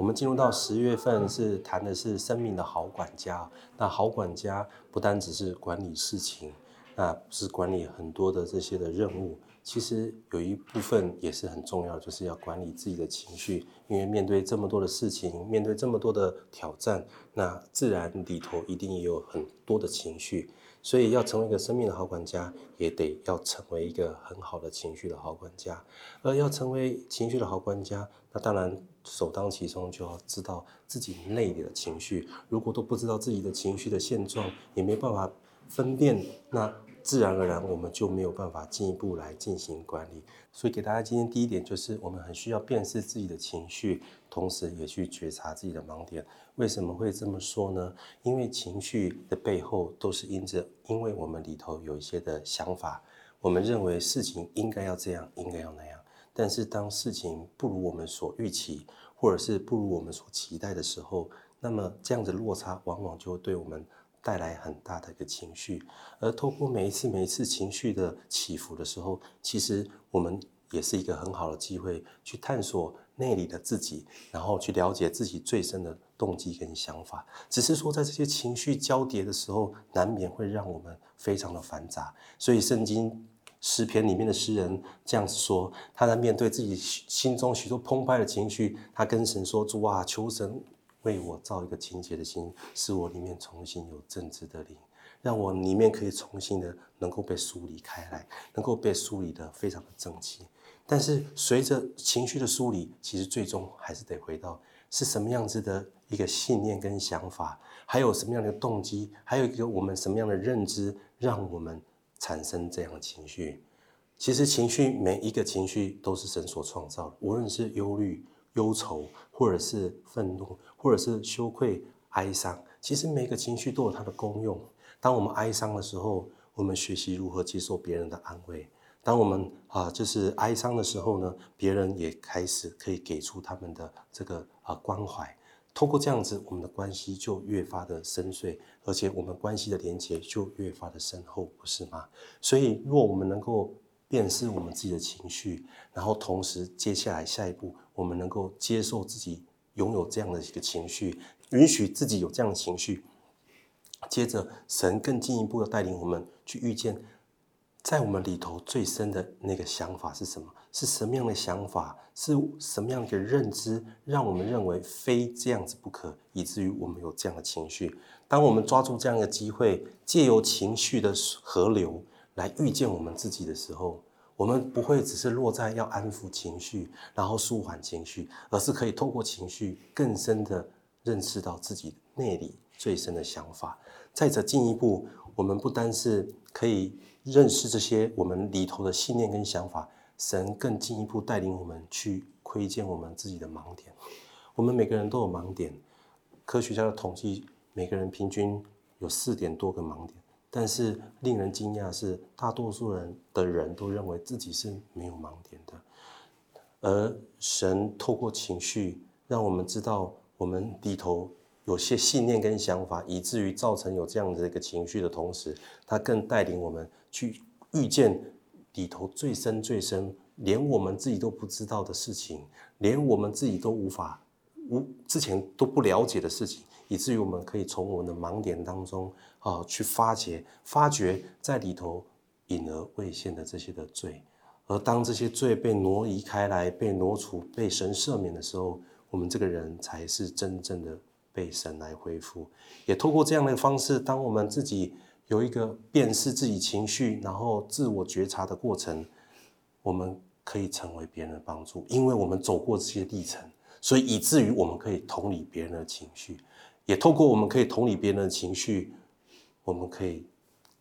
我们进入到十月份是谈的是生命的好管家。那好管家不单只是管理事情，那是管理很多的这些的任务。其实有一部分也是很重要，就是要管理自己的情绪。因为面对这么多的事情，面对这么多的挑战，那自然里头一定也有很多的情绪。所以要成为一个生命的好管家，也得要成为一个很好的情绪的好管家。而要成为情绪的好管家，那当然首当其冲就要知道自己内里的情绪。如果都不知道自己的情绪的现状，也没办法分辨，那。自然而然，我们就没有办法进一步来进行管理。所以，给大家今天第一点就是，我们很需要辨识自己的情绪，同时也去觉察自己的盲点。为什么会这么说呢？因为情绪的背后都是因着，因为我们里头有一些的想法，我们认为事情应该要这样，应该要那样。但是，当事情不如我们所预期，或者是不如我们所期待的时候，那么这样的落差往往就会对我们。带来很大的一个情绪，而透过每一次每一次情绪的起伏的时候，其实我们也是一个很好的机会，去探索内里的自己，然后去了解自己最深的动机跟想法。只是说，在这些情绪交叠的时候，难免会让我们非常的繁杂。所以，圣经诗篇里面的诗人这样子说：他在面对自己心中许多澎湃的情绪，他跟神说：“主啊，求神。”为我造一个清洁的心，使我里面重新有正直的灵，让我里面可以重新的能够被梳理开来，能够被梳理的非常的整齐。但是随着情绪的梳理，其实最终还是得回到是什么样子的一个信念跟想法，还有什么样的动机，还有一个我们什么样的认知，让我们产生这样的情绪。其实情绪每一个情绪都是神所创造的，无论是忧虑。忧愁，或者是愤怒，或者是羞愧、哀伤，其实每个情绪都有它的功用。当我们哀伤的时候，我们学习如何接受别人的安慰；当我们啊，就是哀伤的时候呢，别人也开始可以给出他们的这个啊关怀。通过这样子，我们的关系就越发的深邃，而且我们关系的连接就越发的深厚，不是吗？所以，若我们能够辨识我们自己的情绪，然后同时接下来下一步。我们能够接受自己拥有这样的一个情绪，允许自己有这样的情绪。接着，神更进一步的带领我们去遇见，在我们里头最深的那个想法是什么？是什么样的想法？是什么样的认知，让我们认为非这样子不可，以至于我们有这样的情绪？当我们抓住这样的机会，借由情绪的河流来遇见我们自己的时候。我们不会只是落在要安抚情绪，然后舒缓情绪，而是可以透过情绪更深的认识到自己内里最深的想法。再者进一步，我们不单是可以认识这些我们里头的信念跟想法，神更进一步带领我们去窥见我们自己的盲点。我们每个人都有盲点，科学家的统计，每个人平均有四点多个盲点。但是令人惊讶的是，大多数人的人都认为自己是没有盲点的，而神透过情绪让我们知道我们里头有些信念跟想法，以至于造成有这样的一个情绪的同时，他更带领我们去遇见里头最深最深，连我们自己都不知道的事情，连我们自己都无法无之前都不了解的事情。以至于我们可以从我们的盲点当中啊，去发掘、发掘在里头隐而未现的这些的罪，而当这些罪被挪移开来、被挪除、被神赦免的时候，我们这个人才是真正的被神来恢复。也透过这样的方式，当我们自己有一个辨识自己情绪，然后自我觉察的过程，我们可以成为别人的帮助，因为我们走过这些历程，所以以至于我们可以同理别人的情绪。也透过我们可以同理别人的情绪，我们可以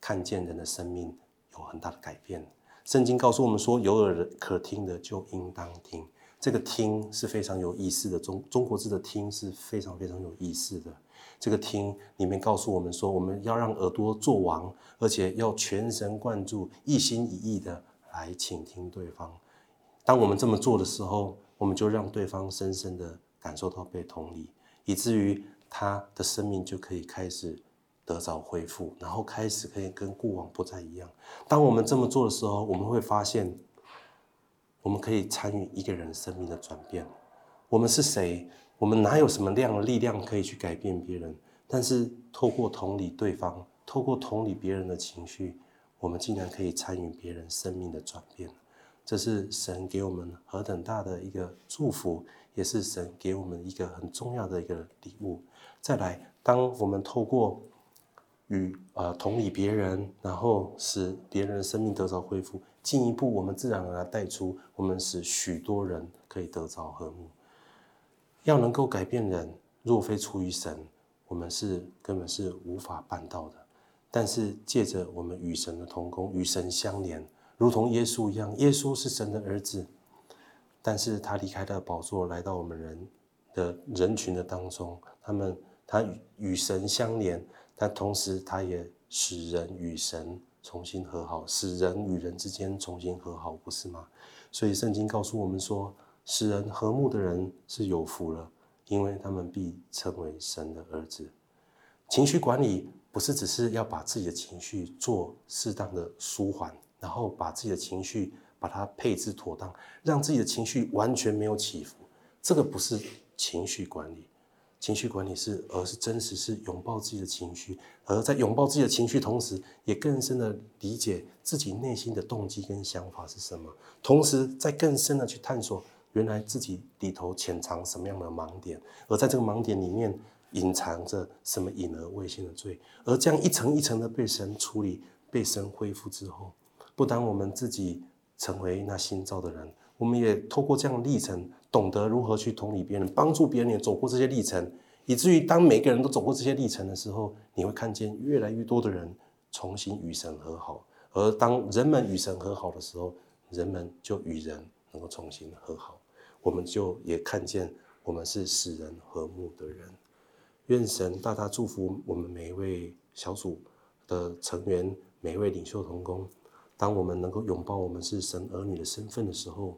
看见人的生命有很大的改变。圣经告诉我们说：“有耳可听的就应当听。”这个“听”是非常有意思的。中中国字的“听”是非常非常有意思的。这个“听”里面告诉我们说，我们要让耳朵做王，而且要全神贯注、一心一意的来倾听对方。当我们这么做的时候，我们就让对方深深的感受到被同理，以至于。他的生命就可以开始得到恢复，然后开始可以跟过往不再一样。当我们这么做的时候，我们会发现，我们可以参与一个人生命的转变。我们是谁？我们哪有什么量的力量可以去改变别人？但是透过同理对方，透过同理别人的情绪，我们竟然可以参与别人生命的转变。这是神给我们何等大的一个祝福，也是神给我们一个很重要的一个礼物。再来，当我们透过与呃同理别人，然后使别人的生命得着恢复，进一步我们自然而然带出，我们使许多人可以得着和睦。要能够改变人，若非出于神，我们是根本是无法办到的。但是借着我们与神的同工，与神相连，如同耶稣一样，耶稣是神的儿子，但是他离开了宝座，来到我们人的人群的当中，他们他与与神相连。但同时，他也使人与神重新和好，使人与人之间重新和好，不是吗？所以圣经告诉我们说，使人和睦的人是有福了，因为他们必称为神的儿子。情绪管理不是只是要把自己的情绪做适当的舒缓，然后把自己的情绪把它配置妥当，让自己的情绪完全没有起伏，这个不是情绪管理。情绪管理是，而是真实是拥抱自己的情绪，而在拥抱自己的情绪同时，也更深的理解自己内心的动机跟想法是什么，同时在更深的去探索原来自己里头潜藏什么样的盲点，而在这个盲点里面隐藏着什么隐而未现的罪，而这样一层一层的被神处理、被神恢复之后，不当我们自己成为那新造的人，我们也透过这样的历程。懂得如何去同理别人，帮助别人也走过这些历程，以至于当每个人都走过这些历程的时候，你会看见越来越多的人重新与神和好。而当人们与神和好的时候，人们就与人能够重新和好。我们就也看见我们是使人和睦的人。愿神大大祝福我们每一位小组的成员，每一位领袖同工。当我们能够拥抱我们是神儿女的身份的时候。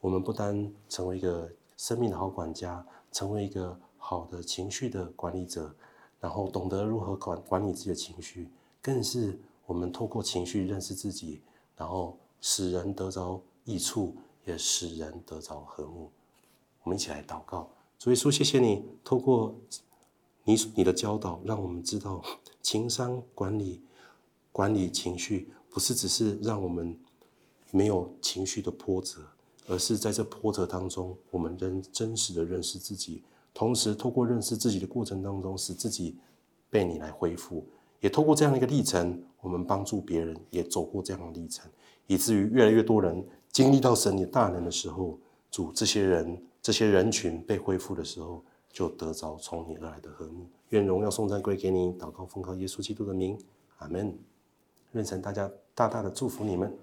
我们不单成为一个生命的好管家，成为一个好的情绪的管理者，然后懂得如何管管理自己的情绪，更是我们透过情绪认识自己，然后使人得着益处，也使人得着和睦。我们一起来祷告，主耶稣，谢谢你透过你你的教导，让我们知道情商管理管理情绪，不是只是让我们没有情绪的波折。而是在这波折当中，我们仍真实的认识自己，同时透过认识自己的过程当中，使自己被你来恢复，也透过这样的一个历程，我们帮助别人也走过这样的历程，以至于越来越多人经历到神你大能的时候，主这些人这些人群被恢复的时候，就得着从你而来的和睦。愿荣耀颂赞归给你，祷告奉靠耶稣基督的名，阿门。愿神大家大大的祝福你们。